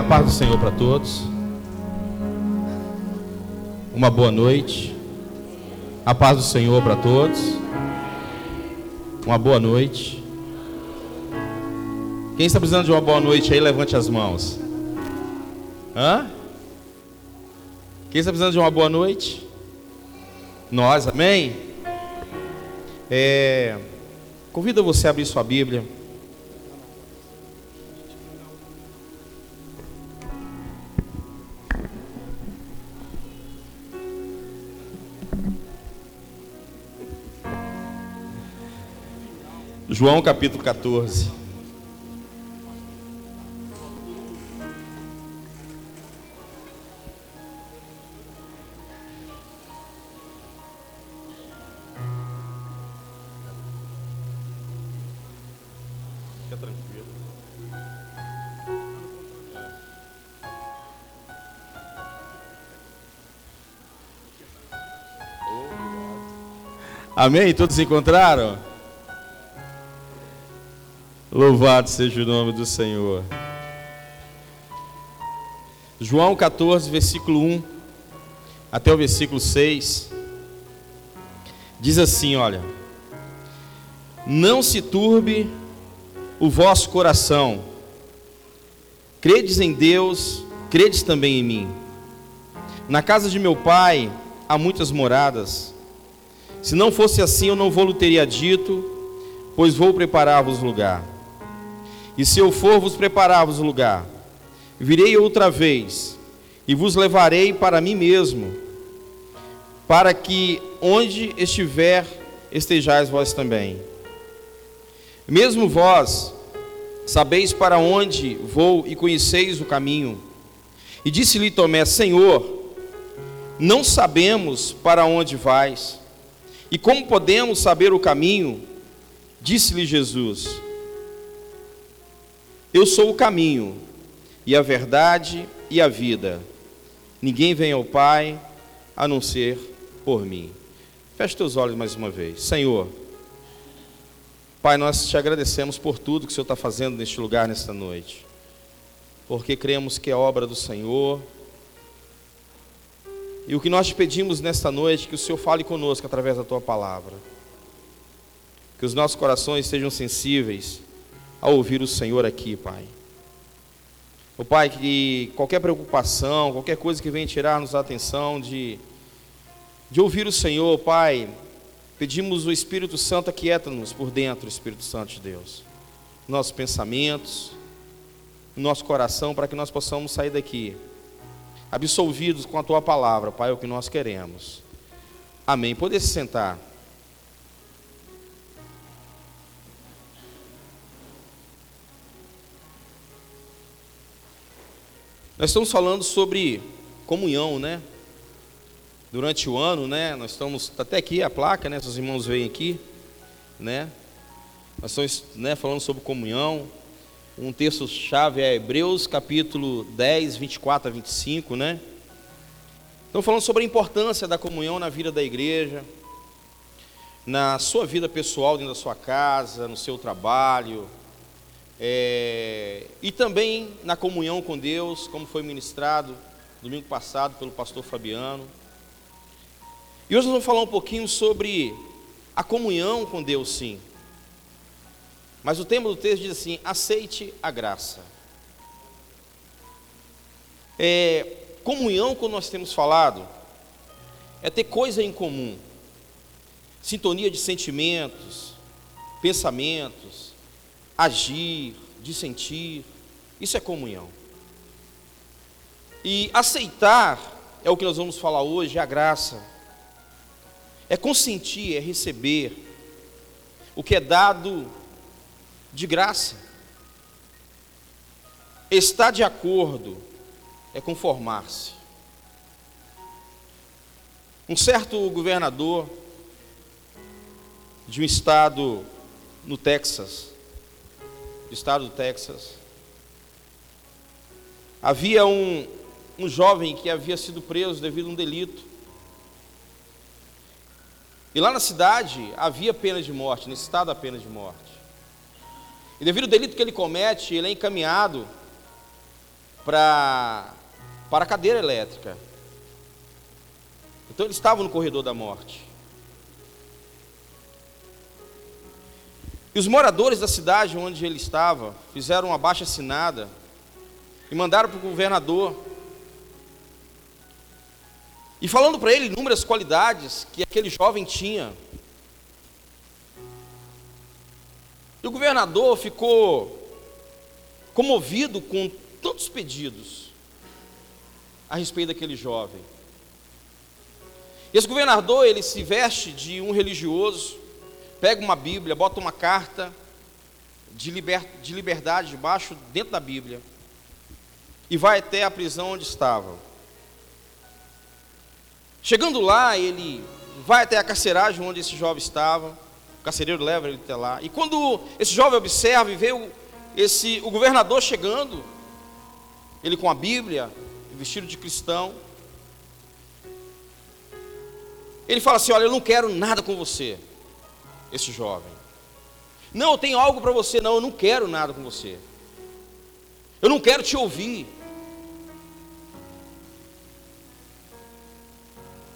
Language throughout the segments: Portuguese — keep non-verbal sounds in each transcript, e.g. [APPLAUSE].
a paz do Senhor para todos. Uma boa noite. A paz do Senhor para todos. Uma boa noite. Quem está precisando de uma boa noite aí, levante as mãos. Hã? Quem está precisando de uma boa noite? Nós, amém? É, convido você a abrir sua Bíblia. João capítulo 14. Fica tranquilo. Amém? Todos encontraram? Louvado seja o nome do Senhor. João 14, versículo 1 até o versículo 6. Diz assim: Olha, não se turbe o vosso coração, credes em Deus, credes também em mim. Na casa de meu pai há muitas moradas. Se não fosse assim, eu não vou teria dito, pois vou preparar-vos lugar. E se eu for vos preparar-vos lugar, virei outra vez e vos levarei para mim mesmo, para que onde estiver estejais vós também. Mesmo vós sabeis para onde vou e conheceis o caminho. E disse-lhe Tomé: Senhor, não sabemos para onde vais, e como podemos saber o caminho? Disse-lhe Jesus: Eu sou o caminho, e a verdade e a vida. Ninguém vem ao Pai a não ser por mim. Feche teus olhos mais uma vez. Senhor, Pai, nós te agradecemos por tudo que o Senhor está fazendo neste lugar, nesta noite. Porque cremos que é obra do Senhor. E o que nós te pedimos nesta noite, que o Senhor fale conosco através da tua palavra. Que os nossos corações sejam sensíveis a ouvir o Senhor aqui, Pai. O Pai, que qualquer preocupação, qualquer coisa que venha tirar-nos a atenção de, de ouvir o Senhor, Pai, pedimos o Espírito Santo aquieta-nos por dentro, Espírito Santo de Deus. Nossos pensamentos, nosso coração, para que nós possamos sair daqui absolvidos com a tua palavra, Pai, é o que nós queremos. Amém. Poder se sentar. Nós estamos falando sobre comunhão, né? Durante o ano, né? Nós estamos tá até aqui a placa, né? Seus irmãos veem aqui, né? Nós estamos né, falando sobre comunhão. Um texto chave é Hebreus capítulo 10, 24 a 25, né? Estamos falando sobre a importância da comunhão na vida da igreja, na sua vida pessoal, dentro da sua casa, no seu trabalho, é, e também na comunhão com Deus, como foi ministrado domingo passado pelo pastor Fabiano. E hoje nós vamos falar um pouquinho sobre a comunhão com Deus, sim. Mas o tema do texto diz assim: aceite a graça. É, comunhão, como nós temos falado, é ter coisa em comum, sintonia de sentimentos, pensamentos, agir, de sentir. Isso é comunhão. E aceitar é o que nós vamos falar hoje, é a graça. É consentir, é receber o que é dado de graça. Estar de acordo é conformar-se. Um certo governador de um estado no Texas, do estado do Texas. Havia um, um jovem que havia sido preso devido a um delito. E lá na cidade havia pena de morte, nesse estado a pena de morte. E devido ao delito que ele comete, ele é encaminhado para para a cadeira elétrica. Então ele estava no corredor da morte. E os moradores da cidade onde ele estava fizeram uma baixa assinada e mandaram para o governador. E falando para ele inúmeras qualidades que aquele jovem tinha. E o governador ficou comovido com tantos pedidos a respeito daquele jovem. Esse governador, ele se veste de um religioso, pega uma Bíblia, bota uma carta de, liber, de liberdade debaixo, dentro da Bíblia, e vai até a prisão onde estava. Chegando lá, ele vai até a carceragem onde esse jovem estava, o carcereiro leva ele até lá, e quando esse jovem observa e vê o, esse, o governador chegando, ele com a Bíblia, vestido de cristão, ele fala assim: Olha, eu não quero nada com você esse jovem. Não, eu tenho algo para você. Não, eu não quero nada com você. Eu não quero te ouvir.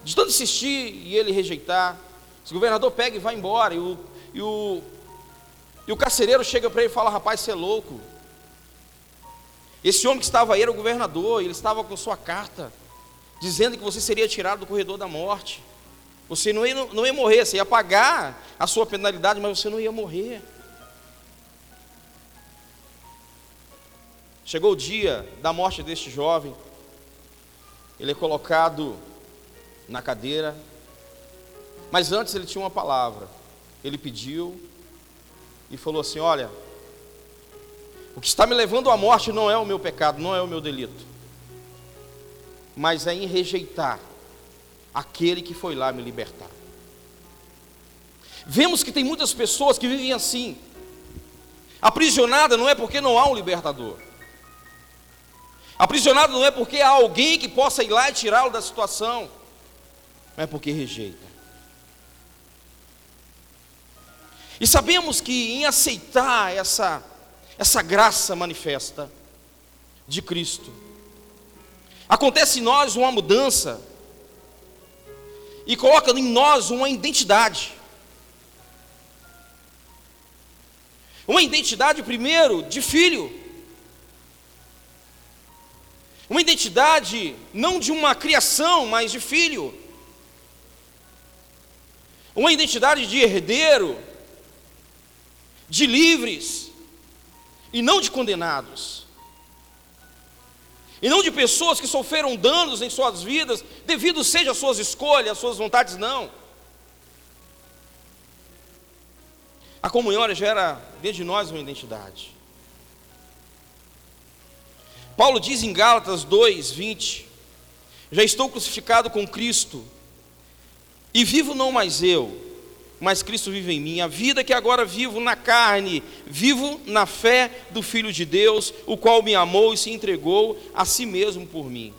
De tanto insistir e ele rejeitar, esse governador pega e vai embora. E o, e o, e o carcereiro chega para ele e fala: Rapaz, você é louco. Esse homem que estava aí era o governador, ele estava com sua carta, dizendo que você seria tirado do corredor da morte. Você não ia, não ia morrer, você ia pagar a sua penalidade, mas você não ia morrer. Chegou o dia da morte deste jovem, ele é colocado na cadeira, mas antes ele tinha uma palavra. Ele pediu e falou assim: Olha, o que está me levando à morte não é o meu pecado, não é o meu delito, mas é em rejeitar aquele que foi lá me libertar. Vemos que tem muitas pessoas que vivem assim. Aprisionada não é porque não há um libertador. Aprisionado não é porque há alguém que possa ir lá e tirá-lo da situação, mas é porque rejeita. E sabemos que em aceitar essa, essa graça manifesta de Cristo, acontece em nós uma mudança e coloca em nós uma identidade. Uma identidade, primeiro, de filho. Uma identidade não de uma criação, mas de filho. Uma identidade de herdeiro, de livres, e não de condenados e não de pessoas que sofreram danos em suas vidas, devido seja às suas escolhas, às suas vontades, não. A comunhão gera dentro de nós uma identidade. Paulo diz em Gálatas 2, 20: Já estou crucificado com Cristo, e vivo não mais eu, mas Cristo vive em mim. A vida que agora vivo na carne, vivo na fé do Filho de Deus, o qual me amou e se entregou a si mesmo por mim.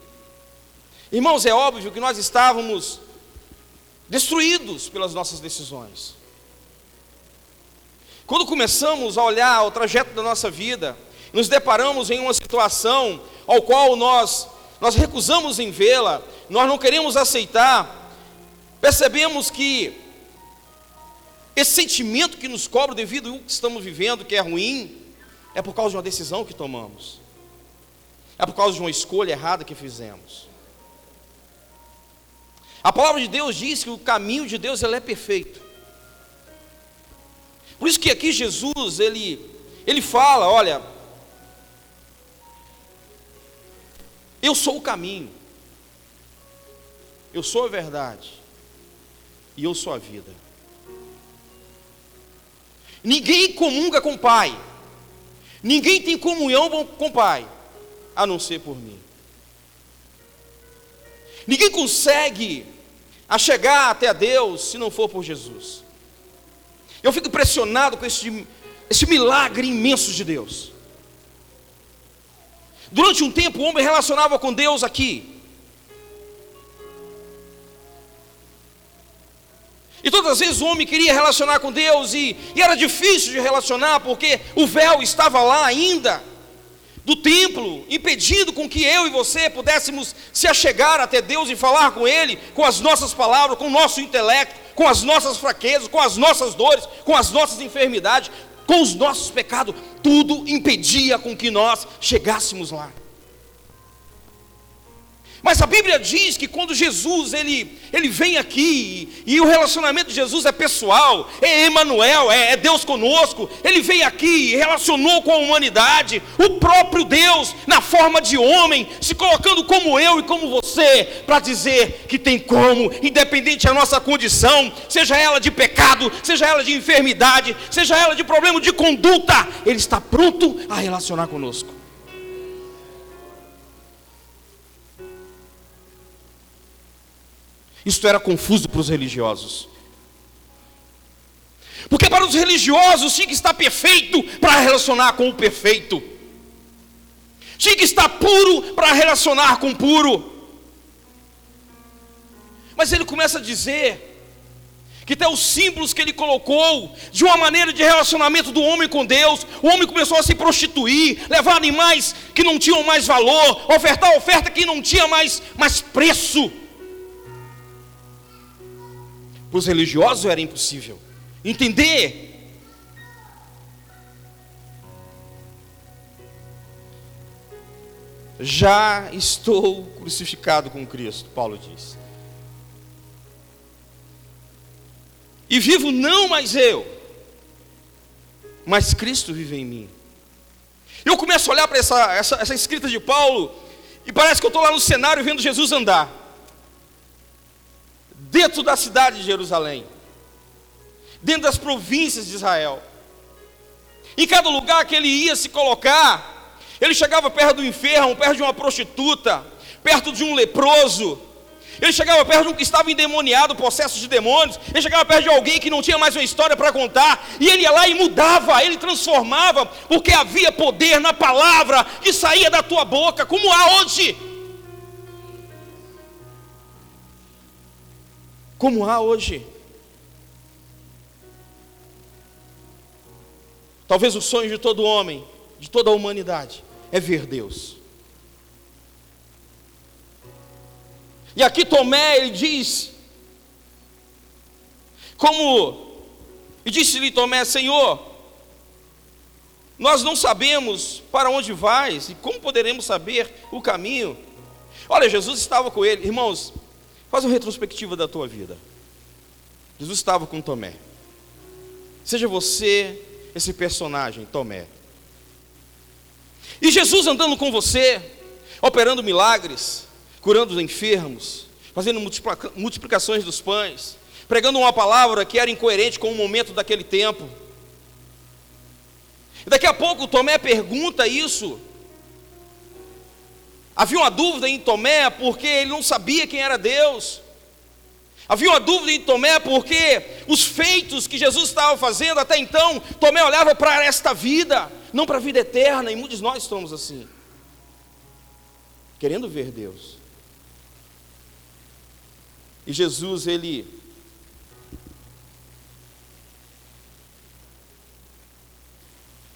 Irmãos, é óbvio que nós estávamos destruídos pelas nossas decisões. Quando começamos a olhar o trajeto da nossa vida, nos deparamos em uma situação ao qual nós nós recusamos em vê-la, nós não queremos aceitar, percebemos que esse sentimento que nos cobra devido ao que estamos vivendo, que é ruim, é por causa de uma decisão que tomamos. É por causa de uma escolha errada que fizemos. A palavra de Deus diz que o caminho de Deus ele é perfeito. Por isso que aqui Jesus, ele, ele fala, olha, eu sou o caminho, eu sou a verdade, e eu sou a vida. Ninguém comunga com o Pai. Ninguém tem comunhão com o Pai, a não ser por mim. Ninguém consegue a chegar até Deus se não for por Jesus. Eu fico impressionado com esse, esse milagre imenso de Deus. Durante um tempo, o homem relacionava com Deus aqui, E todas as vezes o homem queria relacionar com Deus e, e era difícil de relacionar porque o véu estava lá ainda. do templo, impedindo com que eu e você pudéssemos se achegar até Deus e falar com Ele, com as nossas palavras, com o nosso intelecto, com as nossas fraquezas, com as nossas dores, com as nossas enfermidades, com os nossos pecados, tudo impedia com que nós chegássemos lá. Mas a Bíblia diz que quando Jesus ele, ele vem aqui, e, o relacionamento de Jesus é pessoal, é Emmanuel, é, é Deus conosco, ele veio aqui e relacionou com a humanidade, o próprio Deus, na forma de homem, se colocando como eu e como você, para dizer que tem como, independente da nossa condição, seja ela de pecado, seja ela de enfermidade, seja ela de problema de conduta, Ele está pronto a relacionar conosco. Isto era confuso para os religiosos. Porque para os religiosos tinha que estar perfeito para relacionar com o perfeito. Tinha que estar puro para relacionar com o puro. Mas ele começa a dizer que até os símbolos que ele colocou de uma maneira de relacionamento do homem com Deus, o homem começou a se prostituir, levar animais que não tinham mais valor, ofertar oferta que não tinha mais, mais preço. Para os religiosos era impossível entender. Já estou crucificado com Cristo, Paulo diz. E vivo não mais eu, mas Cristo vive em mim. Eu começo a olhar para essa, essa, essa escrita de Paulo, e parece que eu estou lá no cenário vendo Jesus andar dentro da cidade de Jerusalém, dentro das províncias de Israel. Em cada lugar que ele ia se colocar, ele chegava perto do enfermo, perto de uma prostituta, perto de um leproso, ele chegava perto de um que estava endemoniado, processo de demônios. Ele chegava perto de alguém que não tinha mais uma história para contar. E ele ia lá e mudava, ele transformava, porque havia poder na palavra que saía da tua boca, como há hoje. Como há hoje. Talvez o sonho de todo homem, de toda a humanidade, é ver Deus. E aqui Tomé ele diz, como, e disse-lhe Tomé, Senhor, nós não sabemos para onde vais e como poderemos saber o caminho. Olha, Jesus estava com ele, irmãos, Faz uma retrospectiva da tua vida. Jesus estava com Tomé. Seja você esse personagem, Tomé. E Jesus andando com você, operando milagres, curando os enfermos, fazendo multiplicações dos pães, pregando uma palavra que era incoerente com o momento daquele tempo. E daqui a pouco Tomé pergunta isso Havia uma dúvida em Tomé porque ele não sabia quem era Deus. Havia uma dúvida em Tomé porque os feitos que Jesus estava fazendo até então, Tomé olhava para esta vida, não para a vida eterna, e muitos de nós estamos assim, querendo ver Deus. E Jesus, ele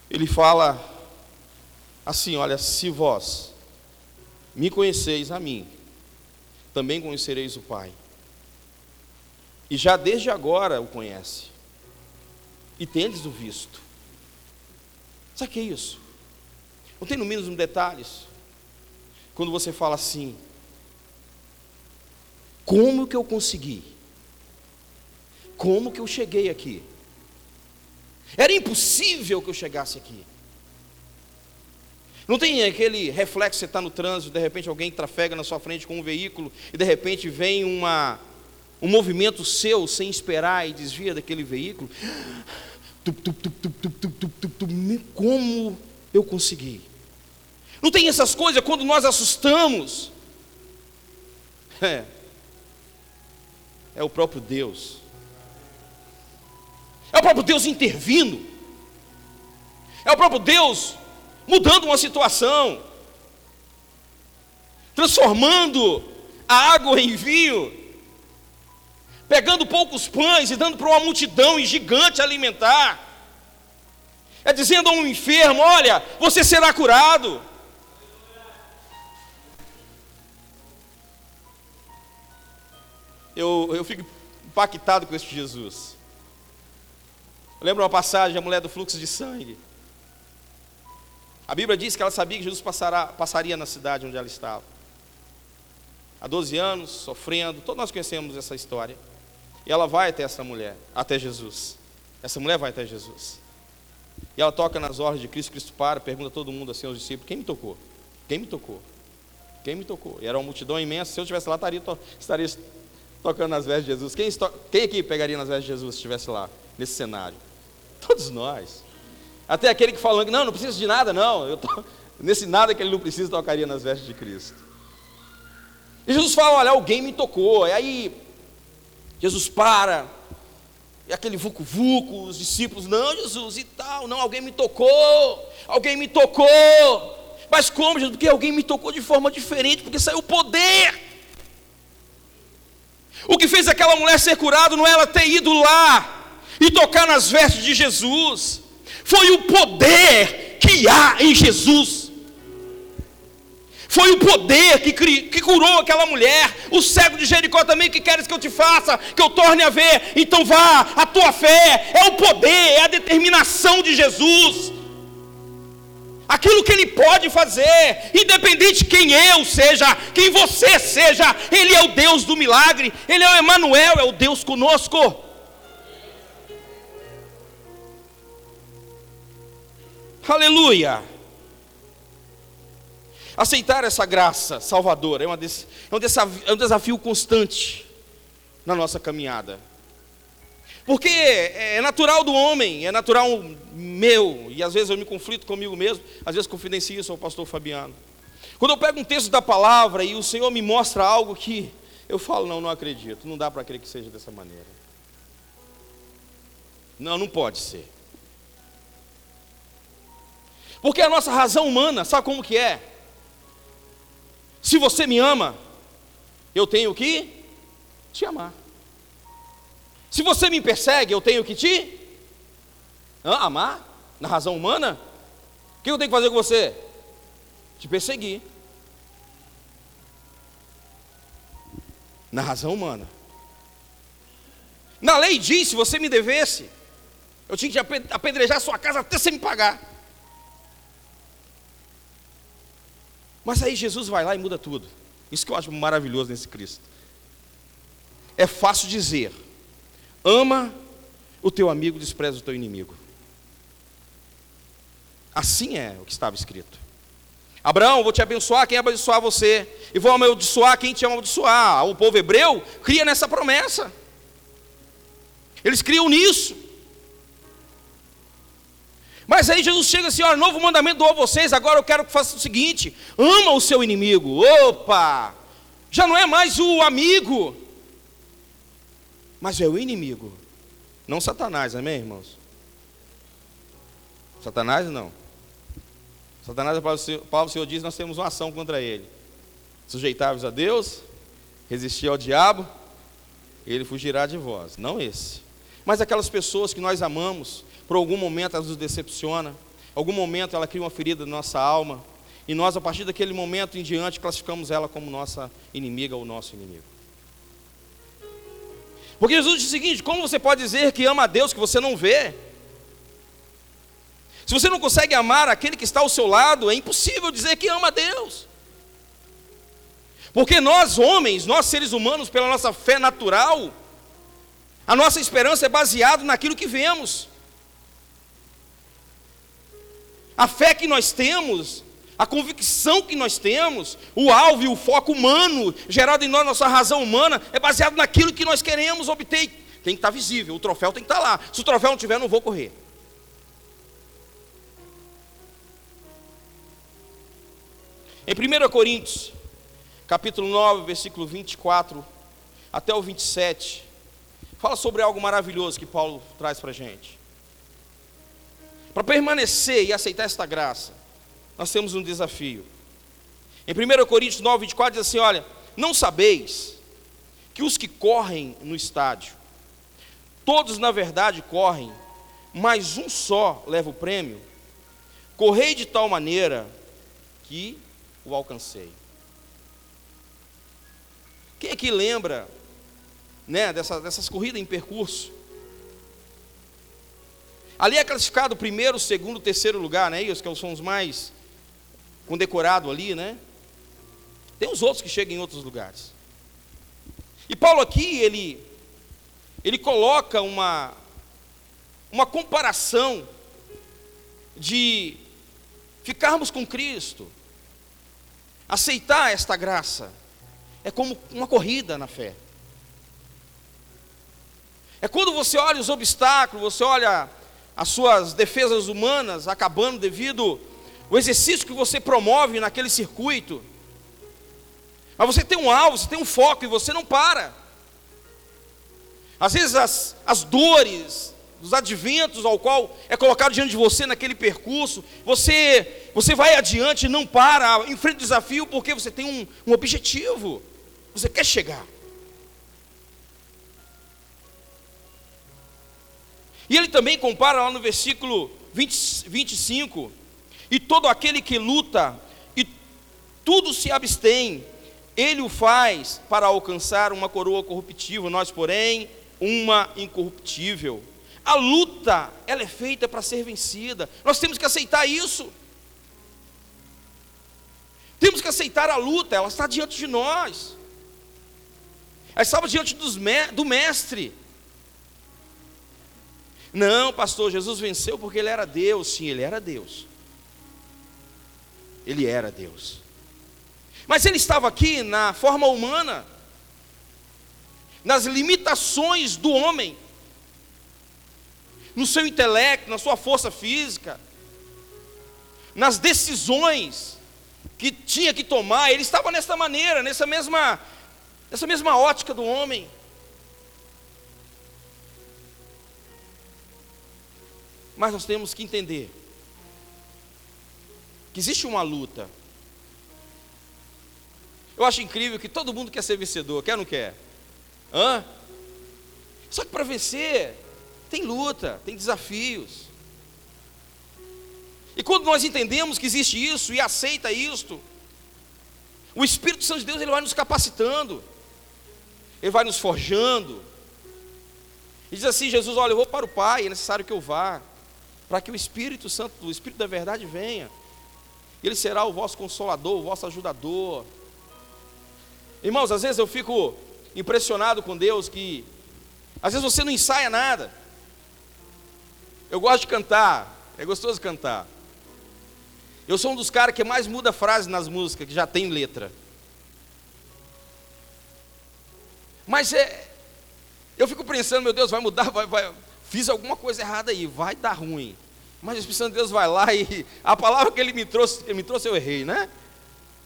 ele fala assim, olha, se vós me conheceis a mim, também conhecereis o Pai. E já desde agora o conhece. E tendes o visto. Sabe o que é isso? Não tem no mínimo detalhes. Quando você fala assim, como que eu consegui? Como que eu cheguei aqui? Era impossível que eu chegasse aqui. Não tem aquele reflexo, você está no trânsito, de repente alguém trafega na sua frente com um veículo, e de repente vem uma, um movimento seu sem esperar e desvia daquele veículo. Como eu consegui? Não tem essas coisas quando nós assustamos. É, é o próprio Deus. É o próprio Deus intervindo. É o próprio Deus mudando uma situação, transformando a água em vinho, pegando poucos pães e dando para uma multidão e gigante alimentar. É dizendo a um enfermo: Olha, você será curado. Eu, eu fico impactado com este Jesus. Lembra uma passagem, a mulher do fluxo de sangue. A Bíblia diz que ela sabia que Jesus passará, passaria na cidade onde ela estava. Há 12 anos, sofrendo, todos nós conhecemos essa história. E ela vai até essa mulher, até Jesus. Essa mulher vai até Jesus. E ela toca nas ordens de Cristo, Cristo para, pergunta a todo mundo assim aos discípulos: quem me tocou? Quem me tocou? Quem me tocou? E era uma multidão imensa. Se eu estivesse lá, estaria, estaria tocando nas vestes de Jesus. Quem, quem aqui pegaria nas vestes de Jesus se estivesse lá, nesse cenário? Todos nós. Até aquele que falando que não, não preciso de nada, não. Eu tô, [LAUGHS] nesse nada que ele não precisa, tocaria nas vestes de Cristo. E Jesus fala: olha, alguém me tocou. E aí, Jesus para. E aquele vucu-vucu, os discípulos, não, Jesus, e tal, não, alguém me tocou, alguém me tocou. Mas como, Jesus? Porque alguém me tocou de forma diferente, porque saiu poder. O que fez aquela mulher ser curada não é ela ter ido lá e tocar nas vestes de Jesus, foi o poder que há em Jesus. Foi o poder que, que curou aquela mulher. O cego de Jericó também, que queres que eu te faça, que eu torne a ver. Então vá, a tua fé é o poder, é a determinação de Jesus. Aquilo que Ele pode fazer, independente de quem eu seja, quem você seja, Ele é o Deus do milagre, Ele é o Emanuel, é o Deus conosco. Aleluia! Aceitar essa graça salvadora é, uma des, é, um desafio, é um desafio constante na nossa caminhada. Porque é natural do homem, é natural meu, e às vezes eu me conflito comigo mesmo, às vezes confidencio isso ao pastor Fabiano. Quando eu pego um texto da palavra e o Senhor me mostra algo que eu falo, não, não acredito, não dá para crer que seja dessa maneira. Não, não pode ser. Porque a nossa razão humana, sabe como que é? Se você me ama, eu tenho que te amar. Se você me persegue, eu tenho que te amar na razão humana. O que eu tenho que fazer com você? Te perseguir. Na razão humana. Na lei diz: se você me devesse, eu tinha que apedrejar sua casa até você me pagar. Mas aí Jesus vai lá e muda tudo. Isso que eu acho maravilhoso nesse Cristo. É fácil dizer: ama o teu amigo, despreza o teu inimigo. Assim é o que estava escrito. Abraão, vou te abençoar quem abençoar você, e vou amaldiçoar quem te amaldiçoar. O povo hebreu cria nessa promessa. Eles criam nisso. Mas aí Jesus chega assim: olha, novo mandamento dou a vocês, agora eu quero que faça o seguinte: ama o seu inimigo. Opa! Já não é mais o amigo, mas é o inimigo. Não Satanás, amém, irmãos? Satanás não. Satanás, a palavra do Senhor diz: nós temos uma ação contra ele. Sujeitáveis a Deus, resistir ao diabo, ele fugirá de vós. Não esse. Mas aquelas pessoas que nós amamos, por algum momento ela nos decepciona, algum momento ela cria uma ferida na nossa alma, e nós, a partir daquele momento em diante, classificamos ela como nossa inimiga ou nosso inimigo. Porque Jesus diz o seguinte: como você pode dizer que ama a Deus que você não vê? Se você não consegue amar aquele que está ao seu lado, é impossível dizer que ama a Deus. Porque nós, homens, nós seres humanos, pela nossa fé natural, a nossa esperança é baseada naquilo que vemos. A fé que nós temos, a convicção que nós temos, o alvo e o foco humano gerado em nós, nossa razão humana, é baseado naquilo que nós queremos obter. Tem que estar visível, o troféu tem que estar lá. Se o troféu não tiver, não vou correr. Em 1 Coríntios, capítulo 9, versículo 24 até o 27, fala sobre algo maravilhoso que Paulo traz para a gente. Para permanecer e aceitar esta graça, nós temos um desafio. Em 1 Coríntios 9, 24 diz assim: Olha, não sabeis que os que correm no estádio, todos na verdade correm, mas um só leva o prêmio? Correi de tal maneira que o alcancei. Quem aqui lembra né, dessas, dessas corridas em percurso. Ali é classificado primeiro, segundo, terceiro lugar, né? Os que são os mais condecorado ali, né? Tem os outros que chegam em outros lugares. E Paulo aqui, ele, ele coloca uma, uma comparação de ficarmos com Cristo, aceitar esta graça, é como uma corrida na fé. É quando você olha os obstáculos, você olha as suas defesas humanas acabando devido ao exercício que você promove naquele circuito. Mas você tem um alvo, você tem um foco e você não para. Às vezes as, as dores, os adventos ao qual é colocado diante de você naquele percurso, você, você vai adiante não para, enfrenta o desafio porque você tem um, um objetivo, você quer chegar. E ele também compara lá no versículo 20, 25: E todo aquele que luta e tudo se abstém, ele o faz para alcançar uma coroa corruptível, nós, porém, uma incorruptível. A luta, ela é feita para ser vencida. Nós temos que aceitar isso. Temos que aceitar a luta, ela está diante de nós. Ela estava diante dos, do mestre. Não, pastor, Jesus venceu porque ele era Deus. Sim, ele era Deus. Ele era Deus. Mas ele estava aqui na forma humana, nas limitações do homem, no seu intelecto, na sua força física, nas decisões que tinha que tomar. Ele estava nessa maneira, nessa mesma, nessa mesma ótica do homem. Mas nós temos que entender que existe uma luta. Eu acho incrível que todo mundo quer ser vencedor, quer ou não quer? Hã? Só que para vencer, tem luta, tem desafios. E quando nós entendemos que existe isso e aceita isto, o Espírito Santo de Deus ele vai nos capacitando, ele vai nos forjando. E diz assim: Jesus, olha, eu vou para o Pai, é necessário que eu vá para que o Espírito Santo, o Espírito da verdade venha. Ele será o vosso consolador, o vosso ajudador. Irmãos, às vezes eu fico impressionado com Deus que às vezes você não ensaia nada. Eu gosto de cantar, é gostoso cantar. Eu sou um dos caras que mais muda frase nas músicas, que já tem letra. Mas é. Eu fico pensando, meu Deus, vai mudar, [LAUGHS] vai, vai, fiz alguma coisa errada aí, vai dar ruim. Mas o Espírito Santo de Deus vai lá e a palavra que ele me trouxe, que ele me trouxe eu errei, né?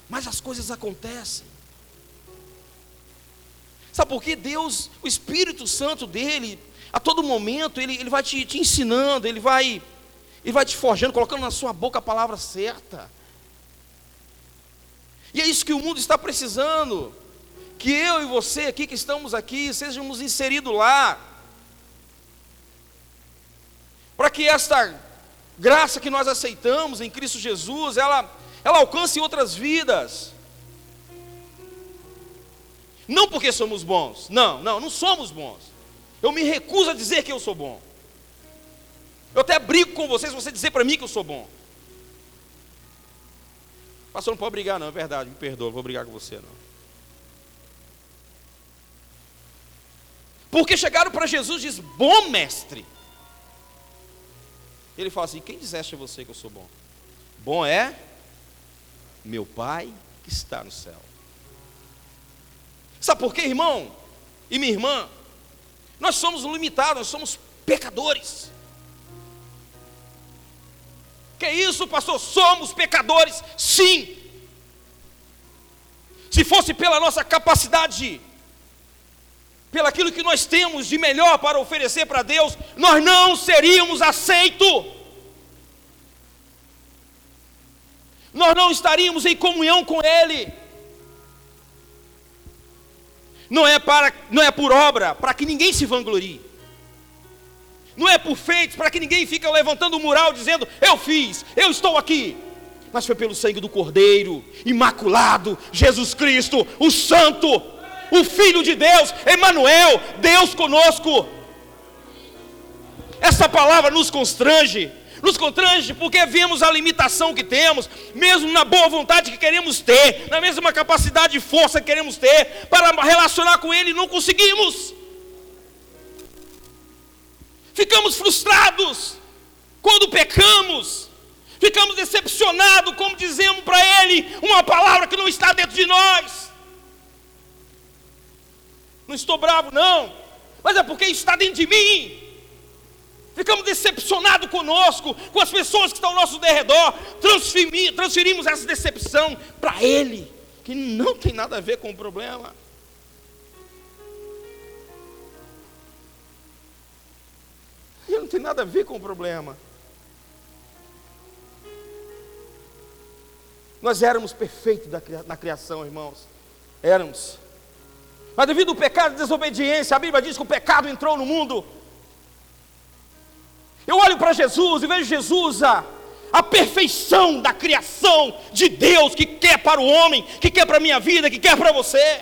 Mas as coisas acontecem. Sabe por quê? Deus, o Espírito Santo dele, a todo momento, ele, ele vai te, te ensinando, ele vai, ele vai te forjando, colocando na sua boca a palavra certa. E é isso que o mundo está precisando. Que eu e você aqui que estamos aqui, sejamos inseridos lá para que esta graça que nós aceitamos em Cristo Jesus, ela, ela alcance outras vidas. Não porque somos bons, não, não, não somos bons. Eu me recuso a dizer que eu sou bom. Eu até brigo com vocês se você dizer para mim que eu sou bom. Pastor, não pode brigar, não, é verdade, me perdoa, não vou brigar com você, não. Porque chegaram para Jesus e diz: Bom mestre. Ele fala assim: Quem disseste a você que eu sou bom? Bom é meu Pai que está no céu. Sabe por quê, irmão e minha irmã? Nós somos limitados, nós somos pecadores. Que isso, pastor? Somos pecadores, sim. Se fosse pela nossa capacidade, pelo aquilo que nós temos de melhor para oferecer para Deus, nós não seríamos aceitos. Nós não estaríamos em comunhão com Ele. Não é para, não é por obra, para que ninguém se vanglorie. Não é por feitos, para que ninguém fique levantando o mural dizendo: "Eu fiz, eu estou aqui". Mas foi pelo sangue do Cordeiro, imaculado, Jesus Cristo, o Santo, o Filho de Deus, Emanuel, Deus conosco. Essa palavra nos constrange, nos constrange porque vemos a limitação que temos, mesmo na boa vontade que queremos ter, na mesma capacidade e força que queremos ter para relacionar com Ele, não conseguimos. Ficamos frustrados quando pecamos, ficamos decepcionados, como dizemos para Ele uma palavra que não está dentro de nós. Não estou bravo, não, mas é porque está dentro de mim. Ficamos decepcionados conosco, com as pessoas que estão ao nosso derredor. Transferimos essa decepção para Ele, que não tem nada a ver com o problema. Ele não tem nada a ver com o problema. Nós éramos perfeitos na criação, irmãos. Éramos. Mas devido ao pecado de desobediência, a Bíblia diz que o pecado entrou no mundo. Eu olho para Jesus e vejo Jesus a, a perfeição da criação de Deus que quer para o homem, que quer para a minha vida, que quer para você.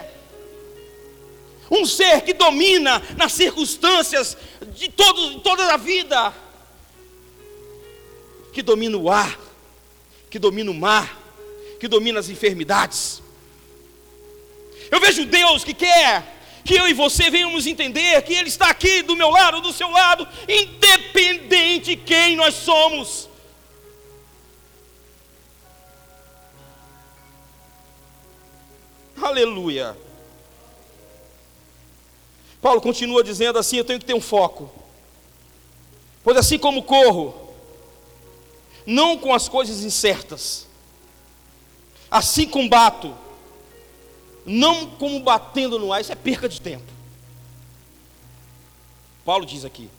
Um ser que domina nas circunstâncias de, todo, de toda a vida, que domina o ar, que domina o mar, que domina as enfermidades. Eu vejo Deus que quer que eu e você venhamos entender que Ele está aqui do meu lado, do seu lado, independente de quem nós somos. Aleluia. Paulo continua dizendo assim: eu tenho que ter um foco. Pois assim como corro, não com as coisas incertas, assim combato não como batendo no ar, isso é perca de tempo. Paulo diz aqui.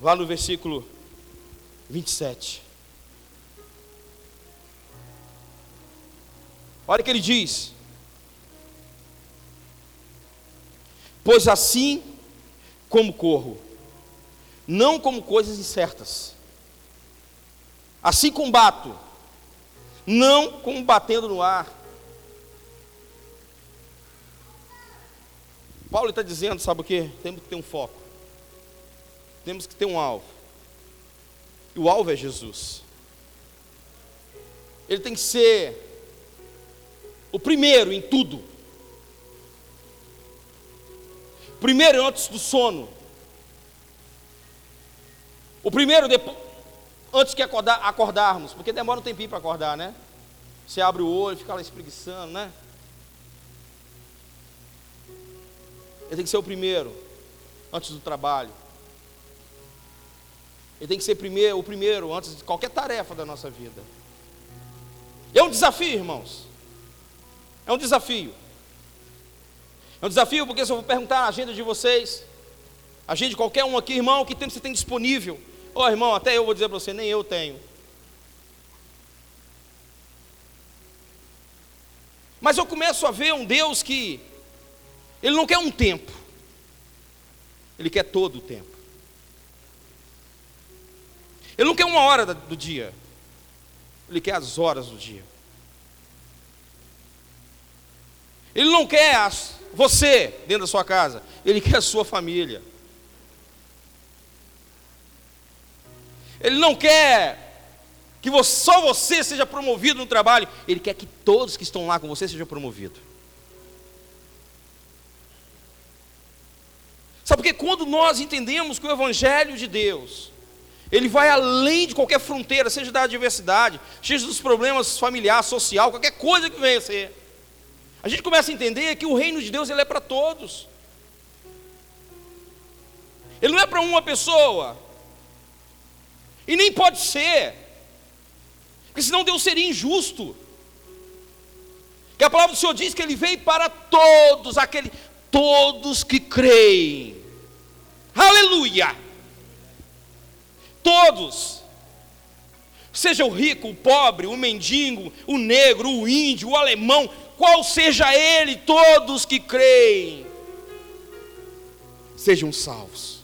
Lá no versículo 27. Olha o que ele diz. Pois assim como corro, não como coisas incertas, assim combato, não combatendo no ar. Paulo está dizendo, sabe o que? Temos que ter um foco, temos que ter um alvo, e o alvo é Jesus. Ele tem que ser o primeiro em tudo. Primeiro antes do sono. O primeiro depois, antes que acordar, acordarmos, porque demora um tempinho para acordar, né? Você abre o olho, fica lá espreguiçando, né? Ele tem que ser o primeiro, antes do trabalho. Ele tem que ser primeiro, o primeiro, antes de qualquer tarefa da nossa vida. É um desafio, irmãos. É um desafio. É um desafio porque se eu vou perguntar a agenda de vocês, a agenda de qualquer um aqui, irmão, que tempo você tem disponível? Ô oh, irmão, até eu vou dizer para você, nem eu tenho. Mas eu começo a ver um Deus que ele não quer um tempo. Ele quer todo o tempo. Ele não quer uma hora do dia. Ele quer as horas do dia. Ele não quer as, você dentro da sua casa. Ele quer a sua família. Ele não quer que só você seja promovido no trabalho. Ele quer que todos que estão lá com você sejam promovidos. Sabe porque quando nós entendemos que o Evangelho de Deus, ele vai além de qualquer fronteira, seja da adversidade, seja dos problemas familiares, social, qualquer coisa que venha a ser. A gente começa a entender que o reino de Deus ele é para todos. Ele não é para uma pessoa, e nem pode ser. Porque senão Deus seria injusto. Que a palavra do Senhor diz que ele veio para todos, aquele, todos que creem. Aleluia! Todos. Seja o rico, o pobre, o mendigo, o negro, o índio, o alemão, qual seja ele, todos que creem, sejam salvos.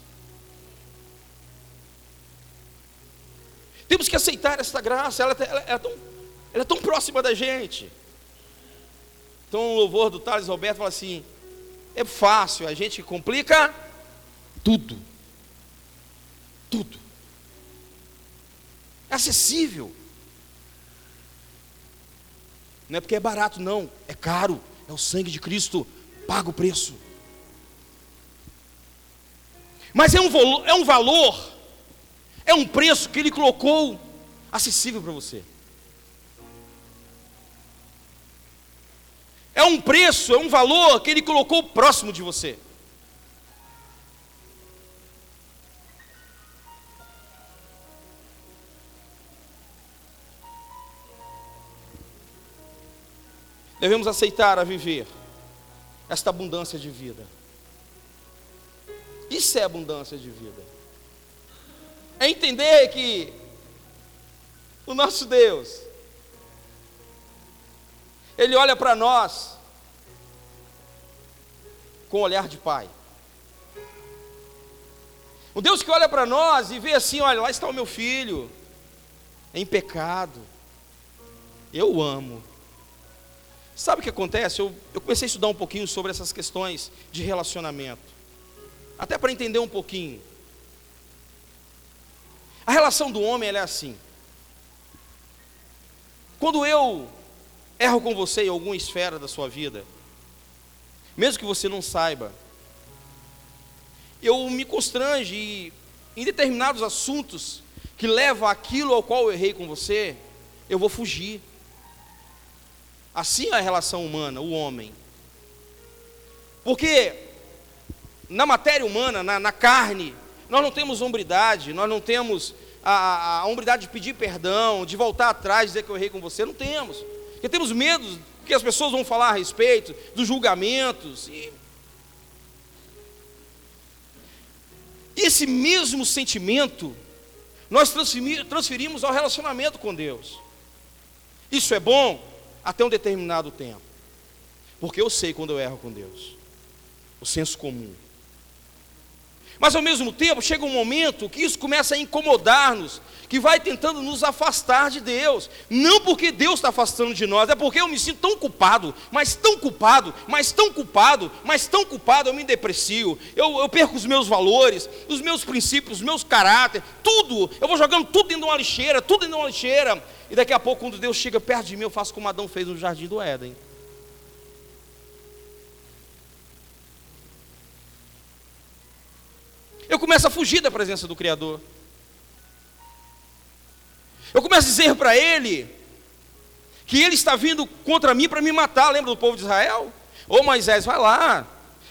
Temos que aceitar essa graça, ela, ela, ela, é tão, ela é tão próxima da gente. Então o louvor do Thales Roberto fala assim: é fácil, a gente complica tudo. Tudo. É acessível. Não é porque é barato, não. É caro. É o sangue de Cristo. Paga o preço. Mas é um, é um valor, é um preço que Ele colocou acessível para você. É um preço, é um valor que Ele colocou próximo de você. Devemos aceitar a viver esta abundância de vida. Isso é abundância de vida. É entender que o nosso Deus, Ele olha para nós com olhar de Pai. O Deus que olha para nós e vê assim: olha, lá está o meu filho, em pecado, eu amo. Sabe o que acontece? Eu, eu comecei a estudar um pouquinho sobre essas questões de relacionamento, até para entender um pouquinho. A relação do homem é assim. Quando eu erro com você em alguma esfera da sua vida, mesmo que você não saiba, eu me constrange em determinados assuntos que levam aquilo ao qual eu errei com você, eu vou fugir. Assim é a relação humana, o homem. Porque na matéria humana, na, na carne, nós não temos hombridade, nós não temos a, a, a hombridade de pedir perdão, de voltar atrás, dizer que eu errei com você, não temos. Porque temos medo do que as pessoas vão falar a respeito, dos julgamentos. E... Esse mesmo sentimento nós transferimos ao relacionamento com Deus. Isso é bom? até um determinado tempo. Porque eu sei quando eu erro com Deus. O senso comum. Mas ao mesmo tempo, chega um momento que isso começa a incomodar-nos, que vai tentando nos afastar de Deus. Não porque Deus está afastando de nós, é porque eu me sinto tão culpado, mas tão culpado, mas tão culpado, mas tão culpado, eu me deprecio, eu, eu perco os meus valores, os meus princípios, os meus caráteres, tudo, eu vou jogando tudo dentro de uma lixeira, tudo dentro de uma lixeira, e daqui a pouco, quando Deus chega perto de mim, eu faço como Adão fez no jardim do Éden. Eu começo a fugir da presença do Criador. Eu começo a dizer para ele que ele está vindo contra mim para me matar. Lembra do povo de Israel? Ô Moisés, vai lá,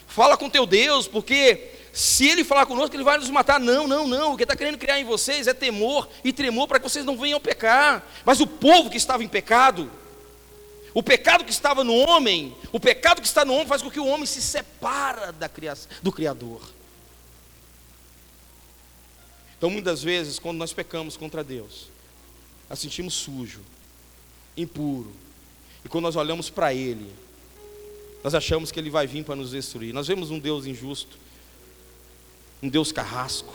fala com teu Deus, porque se ele falar conosco, ele vai nos matar. Não, não, não. O que está querendo criar em vocês é temor e tremor para que vocês não venham pecar. Mas o povo que estava em pecado, o pecado que estava no homem, o pecado que está no homem faz com que o homem se separa da criação, do Criador. Então, muitas vezes, quando nós pecamos contra Deus, nós sentimos sujo, impuro. E quando nós olhamos para Ele, nós achamos que Ele vai vir para nos destruir. Nós vemos um Deus injusto, um Deus carrasco.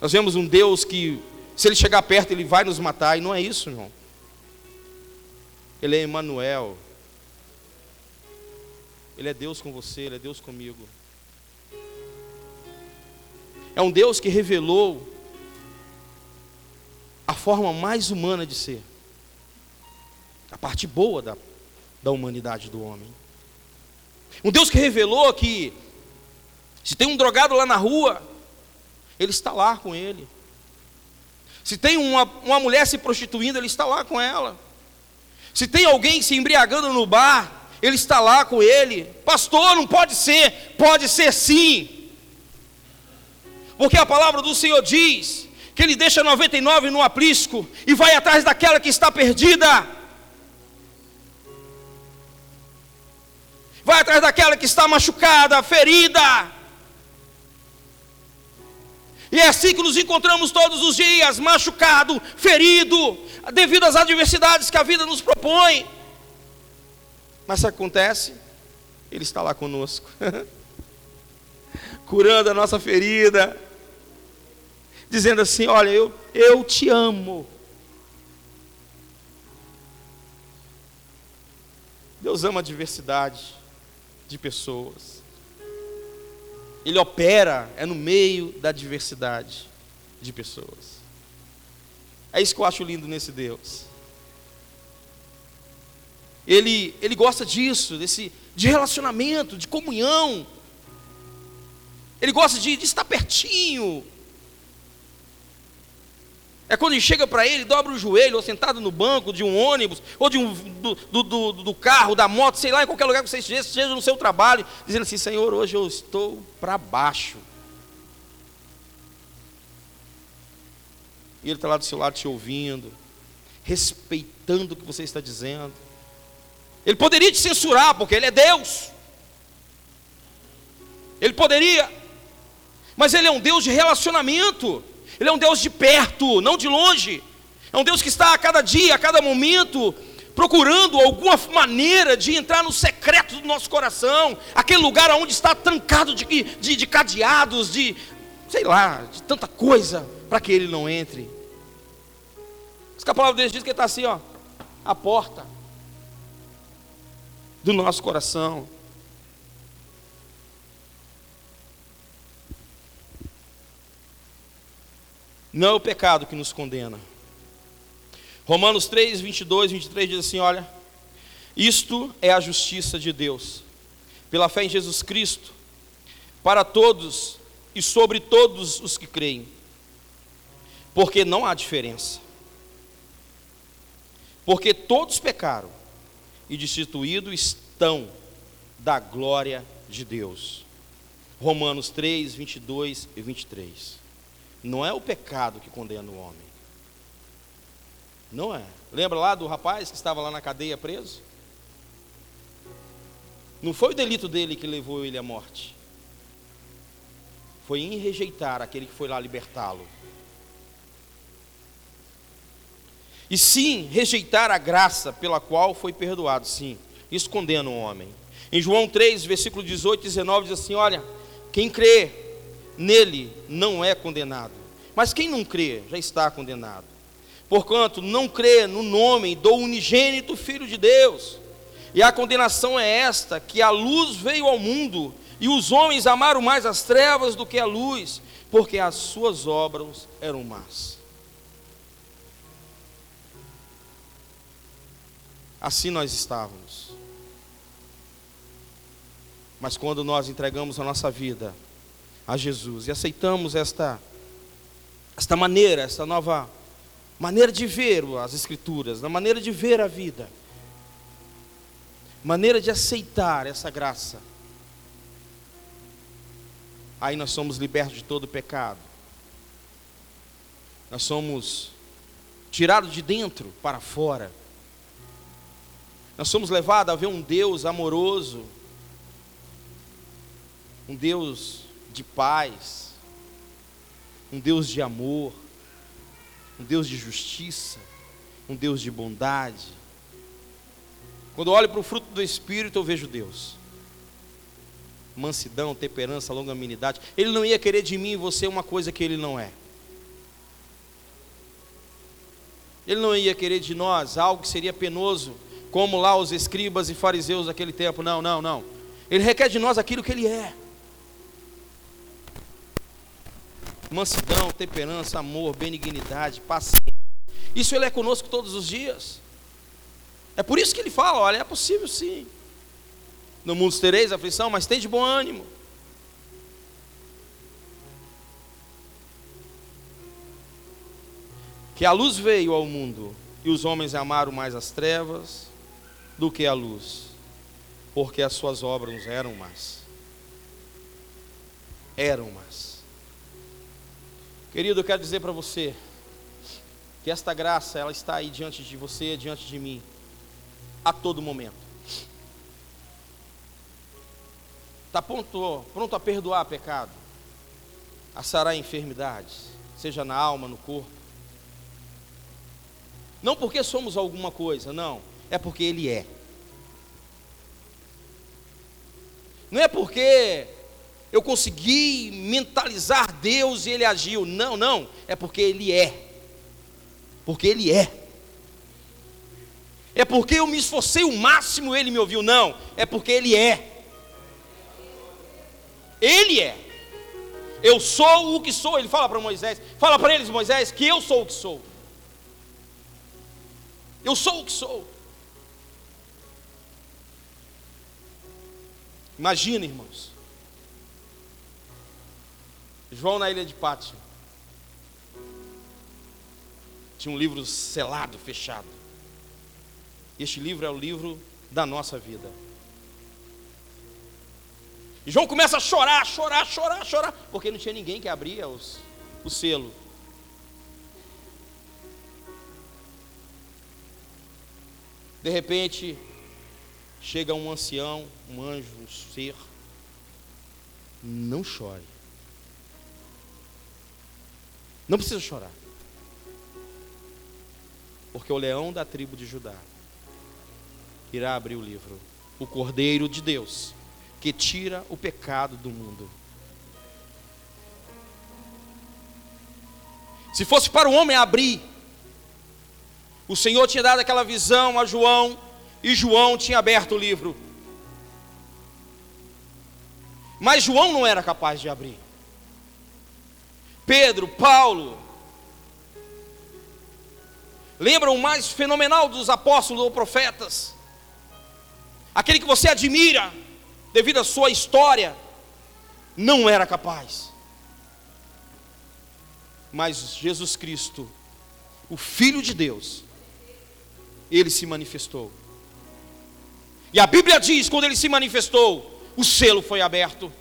Nós vemos um Deus que, se Ele chegar perto, Ele vai nos matar. E não é isso, irmão. Ele é Emmanuel. Ele é Deus com você, Ele é Deus comigo. É um Deus que revelou a forma mais humana de ser. A parte boa da, da humanidade do homem. Um Deus que revelou que se tem um drogado lá na rua, ele está lá com ele. Se tem uma, uma mulher se prostituindo, ele está lá com ela. Se tem alguém se embriagando no bar, ele está lá com ele. Pastor, não pode ser, pode ser sim. Porque a palavra do Senhor diz que Ele deixa 99 no aprisco e vai atrás daquela que está perdida. Vai atrás daquela que está machucada, ferida. E é assim que nos encontramos todos os dias, machucado, ferido, devido às adversidades que a vida nos propõe. Mas que acontece? Ele está lá conosco, [LAUGHS] curando a nossa ferida, dizendo assim: Olha, eu, eu te amo. Deus ama a diversidade de pessoas. Ele opera é no meio da diversidade de pessoas. É isso que eu acho lindo nesse Deus. Ele, ele gosta disso, desse, de relacionamento, de comunhão. Ele gosta de, de estar pertinho. É quando chega para ele, dobra o joelho, ou sentado no banco de um ônibus, ou de um, do, do, do, do carro, da moto, sei lá, em qualquer lugar que você esteja, seja no seu trabalho, dizendo assim: Senhor, hoje eu estou para baixo. E ele está lá do seu lado te ouvindo, respeitando o que você está dizendo. Ele poderia te censurar, porque ele é Deus. Ele poderia, mas ele é um Deus de relacionamento. Ele é um Deus de perto, não de longe. É um Deus que está a cada dia, a cada momento, procurando alguma maneira de entrar no secreto do nosso coração, aquele lugar onde está trancado de, de, de cadeados, de sei lá, de tanta coisa, para que ele não entre. Diz que a palavra de Deus diz que ele está assim, ó, a porta do nosso coração. Não é o pecado que nos condena. Romanos 3, 22, 23 diz assim: Olha, isto é a justiça de Deus, pela fé em Jesus Cristo, para todos e sobre todos os que creem, porque não há diferença. Porque todos pecaram e destituídos estão da glória de Deus. Romanos 3, 22 e 23. Não é o pecado que condena o homem. Não é. Lembra lá do rapaz que estava lá na cadeia preso? Não foi o delito dele que levou ele à morte. Foi em rejeitar aquele que foi lá libertá-lo. E sim, rejeitar a graça pela qual foi perdoado, sim. Isso condena o homem. Em João 3, versículo 18 e 19 diz assim: Olha, quem crê nele não é condenado. Mas quem não crê já está condenado. Porquanto não crê no nome do unigênito Filho de Deus. E a condenação é esta: que a luz veio ao mundo, e os homens amaram mais as trevas do que a luz, porque as suas obras eram más. Assim nós estávamos. Mas quando nós entregamos a nossa vida a Jesus. E aceitamos esta, esta maneira, esta nova maneira de ver as Escrituras, na maneira de ver a vida, maneira de aceitar essa graça, aí nós somos libertos de todo pecado, nós somos tirados de dentro para fora, nós somos levados a ver um Deus amoroso, um Deus de paz, um Deus de amor, um Deus de justiça, um Deus de bondade. Quando olho para o fruto do Espírito, eu vejo Deus. Mansidão, temperança, longanimidade. Ele não ia querer de mim e você uma coisa que ele não é. Ele não ia querer de nós algo que seria penoso, como lá os escribas e fariseus daquele tempo. Não, não, não. Ele requer de nós aquilo que ele é. Mansidão, temperança, amor, benignidade, paciência. Isso Ele é conosco todos os dias. É por isso que Ele fala: olha, é possível sim. No mundo tereis aflição, mas tem de bom ânimo. Que a luz veio ao mundo e os homens amaram mais as trevas do que a luz, porque as suas obras eram más. Eram más. Querido, eu quero dizer para você que esta graça, ela está aí diante de você, diante de mim, a todo momento. Está pronto, pronto a perdoar pecado, a sarar enfermidades, seja na alma, no corpo. Não porque somos alguma coisa, não, é porque Ele é. Não é porque eu consegui mentalizar Deus e ele agiu. Não, não, é porque ele é. Porque ele é. É porque eu me esforcei o máximo, ele me ouviu. Não, é porque ele é. Ele é. Eu sou o que sou. Ele fala para Moisés, fala para eles, Moisés, que eu sou o que sou. Eu sou o que sou. Imagina, irmãos. João na ilha de Pátio. Tinha um livro selado, fechado. Este livro é o livro da nossa vida. E João começa a chorar, chorar, chorar, chorar, porque não tinha ninguém que abria os, o selo. De repente, chega um ancião, um anjo, um ser. Não chore. Não precisa chorar. Porque o leão da tribo de Judá irá abrir o livro. O Cordeiro de Deus, que tira o pecado do mundo. Se fosse para o homem abrir, o Senhor tinha dado aquela visão a João, e João tinha aberto o livro. Mas João não era capaz de abrir. Pedro, Paulo, lembra o mais fenomenal dos apóstolos ou profetas? Aquele que você admira, devido à sua história, não era capaz. Mas Jesus Cristo, o Filho de Deus, ele se manifestou. E a Bíblia diz: quando ele se manifestou, o selo foi aberto.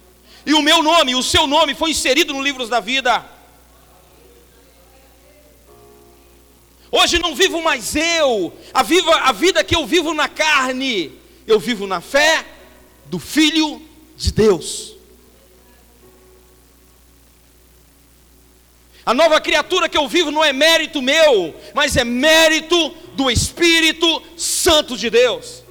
E o meu nome, o seu nome foi inserido no livro da vida. Hoje não vivo mais eu, a, viva, a vida que eu vivo na carne, eu vivo na fé do Filho de Deus. A nova criatura que eu vivo não é mérito meu, mas é mérito do Espírito Santo de Deus.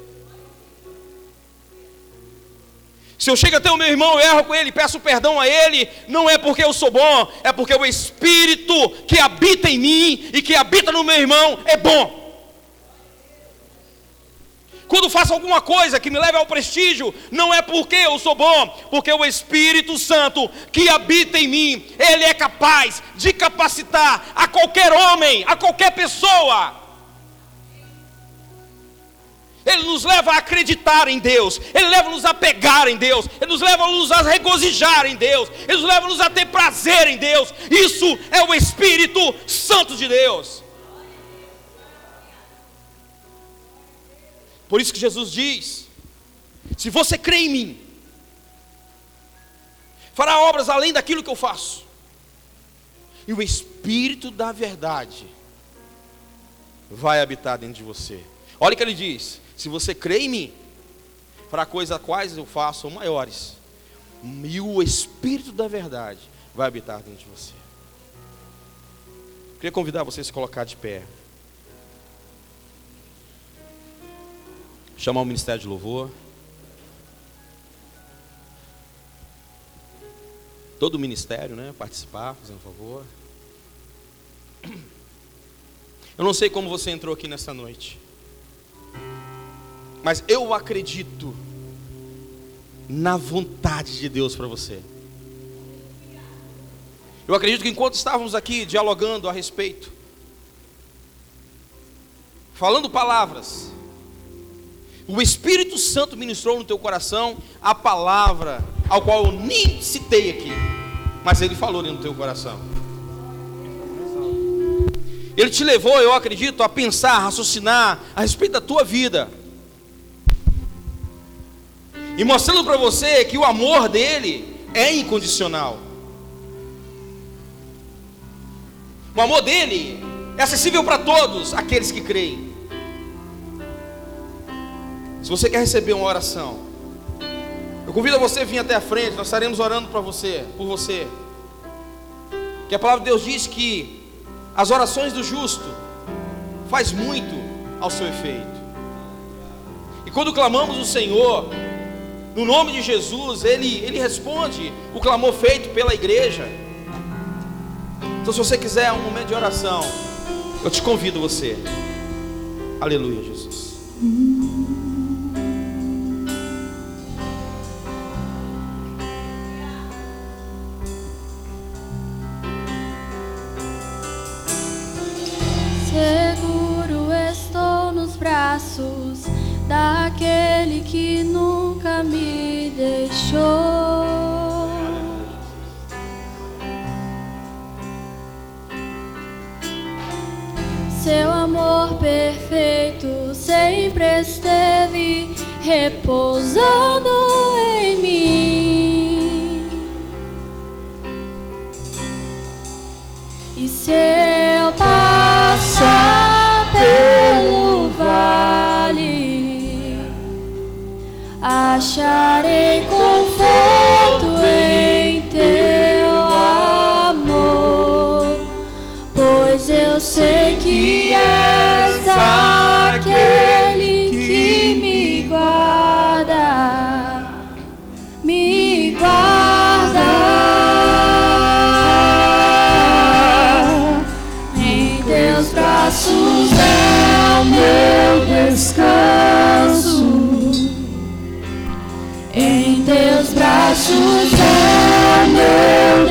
Se eu chego até o meu irmão, eu erro com ele, peço perdão a ele, não é porque eu sou bom, é porque o Espírito que habita em mim e que habita no meu irmão é bom. Quando faço alguma coisa que me leve ao prestígio, não é porque eu sou bom, porque o Espírito Santo que habita em mim, ele é capaz de capacitar a qualquer homem, a qualquer pessoa ele nos leva a acreditar em Deus, Ele leva-nos a pegar em Deus, Ele nos leva-nos a regozijar em Deus, Ele nos leva-nos a ter prazer em Deus. Isso é o Espírito Santo de Deus. Por isso que Jesus diz: se você crê em mim, fará obras além daquilo que eu faço, e o Espírito da verdade vai habitar dentro de você. Olha o que ele diz: se você crê em mim, para coisas quais eu faço maiores, e o Espírito da verdade vai habitar dentro de você. Queria convidar você a se colocar de pé. Chamar o Ministério de Louvor. Todo o ministério, né? Participar, fazendo favor. Eu não sei como você entrou aqui nessa noite. Mas eu acredito na vontade de Deus para você. Eu acredito que enquanto estávamos aqui dialogando a respeito, falando palavras, o Espírito Santo ministrou no teu coração a palavra, ao qual eu nem citei aqui, mas ele falou no teu coração. Ele te levou, eu acredito, a pensar, a raciocinar a respeito da tua vida e mostrando para você que o amor dele é incondicional. O amor dele é acessível para todos aqueles que creem. Se você quer receber uma oração, eu convido você a vir até a frente, nós estaremos orando para você, por você. Que a palavra de Deus diz que as orações do justo faz muito ao seu efeito. E quando clamamos o Senhor, no nome de Jesus, ele, ele responde o clamor feito pela igreja. Então, se você quiser um momento de oração, eu te convido você. Aleluia, Jesus. Seguro estou nos braços daquele que nunca me deixou. Seu amor perfeito sempre esteve repousando em mim. E se acharei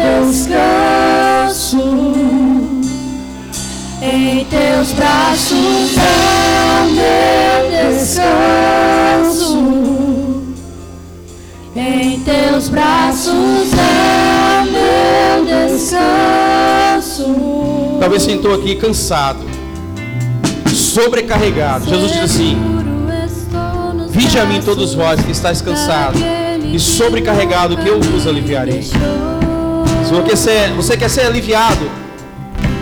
descanso. Em teus braços é o meu descanso. Em teus braços é o meu descanso. Talvez sentou aqui cansado, sobrecarregado. Jesus diz assim: Vinde a mim todos vós que estáis cansados e sobrecarregados, que eu vos aliviarei. Se você quer ser, você quer ser aliviado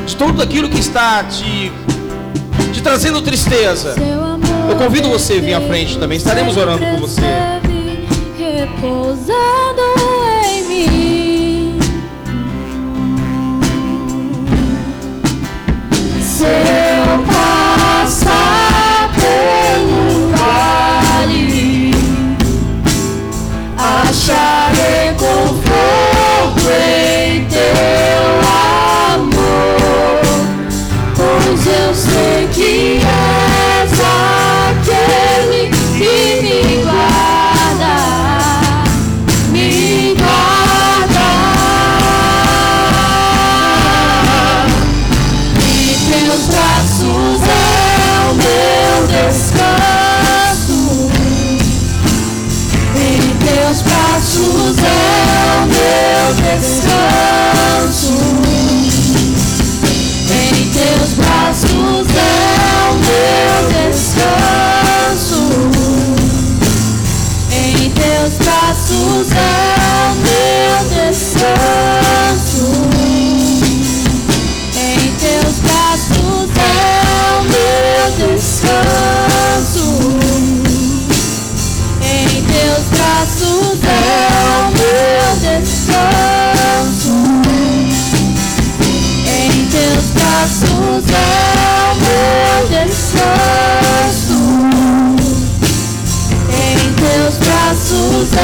de tudo aquilo que está te, te trazendo tristeza, Eu convido você a vir à frente também. Estaremos orando por você. Repousando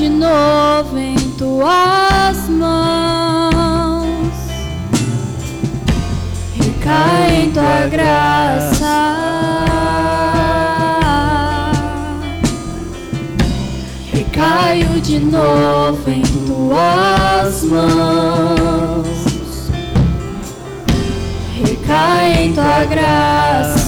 de novo em tuas mãos. Recai em tua graça. Recaio de novo em tuas mãos recai em tua graça.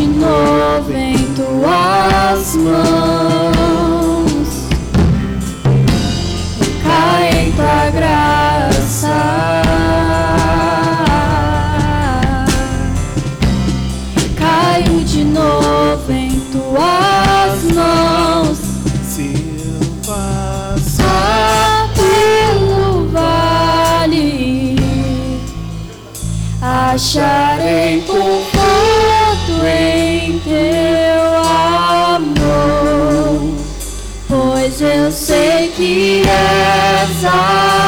De novo em tuas mãos. Recai em tua graça. Recaio de novo em tuas mãos. Se eu passar pelo vale, acharei conforto desire.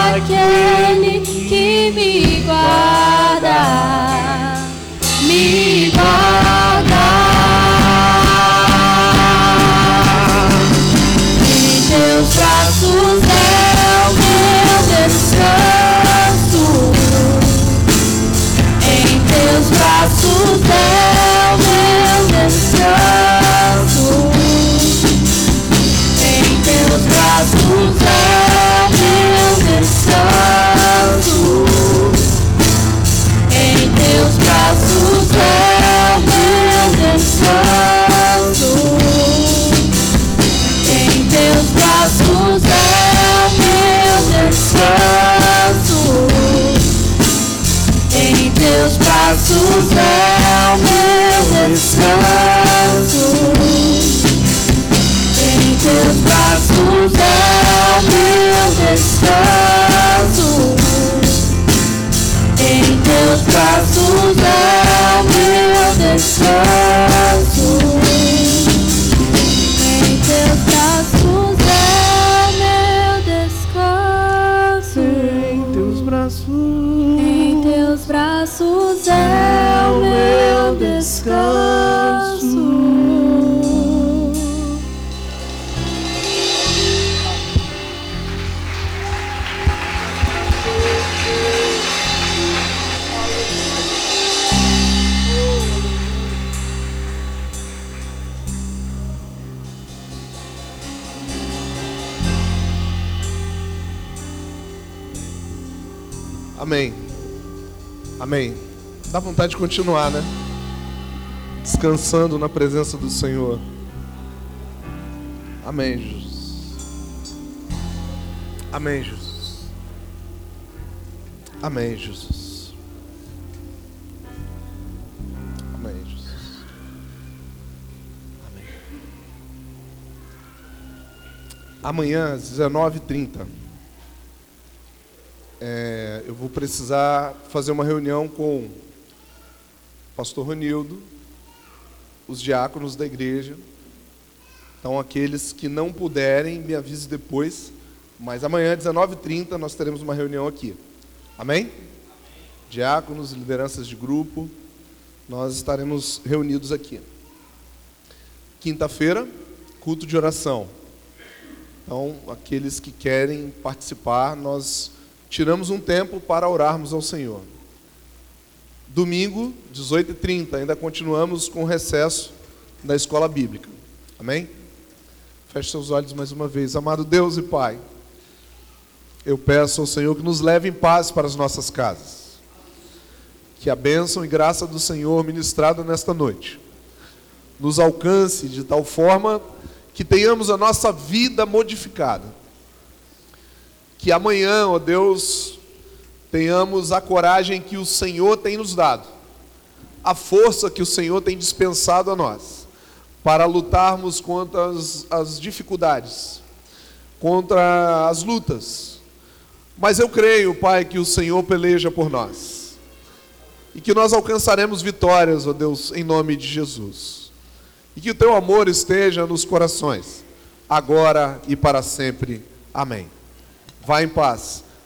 Dá vontade de continuar, né? Descansando na presença do Senhor. Amém, Jesus. Amém, Jesus. Amém, Jesus. Amém, Jesus. Amém. Amanhã, às 19h30. É, eu vou precisar fazer uma reunião com pastor Ronildo, os diáconos da igreja. Então, aqueles que não puderem, me avise depois. Mas amanhã, 19h30, nós teremos uma reunião aqui. Amém? Diáconos, lideranças de grupo, nós estaremos reunidos aqui. Quinta-feira, culto de oração. Então, aqueles que querem participar, nós tiramos um tempo para orarmos ao Senhor. Domingo, 18h30, ainda continuamos com o recesso da escola bíblica. Amém? Feche seus olhos mais uma vez. Amado Deus e Pai, eu peço ao Senhor que nos leve em paz para as nossas casas. Que a bênção e graça do Senhor ministrada nesta noite nos alcance de tal forma que tenhamos a nossa vida modificada que amanhã, ó Deus, tenhamos a coragem que o Senhor tem nos dado, a força que o Senhor tem dispensado a nós, para lutarmos contra as, as dificuldades, contra as lutas. Mas eu creio, Pai, que o Senhor peleja por nós e que nós alcançaremos vitórias, ó Deus, em nome de Jesus. E que o teu amor esteja nos corações, agora e para sempre. Amém. Vá em paz.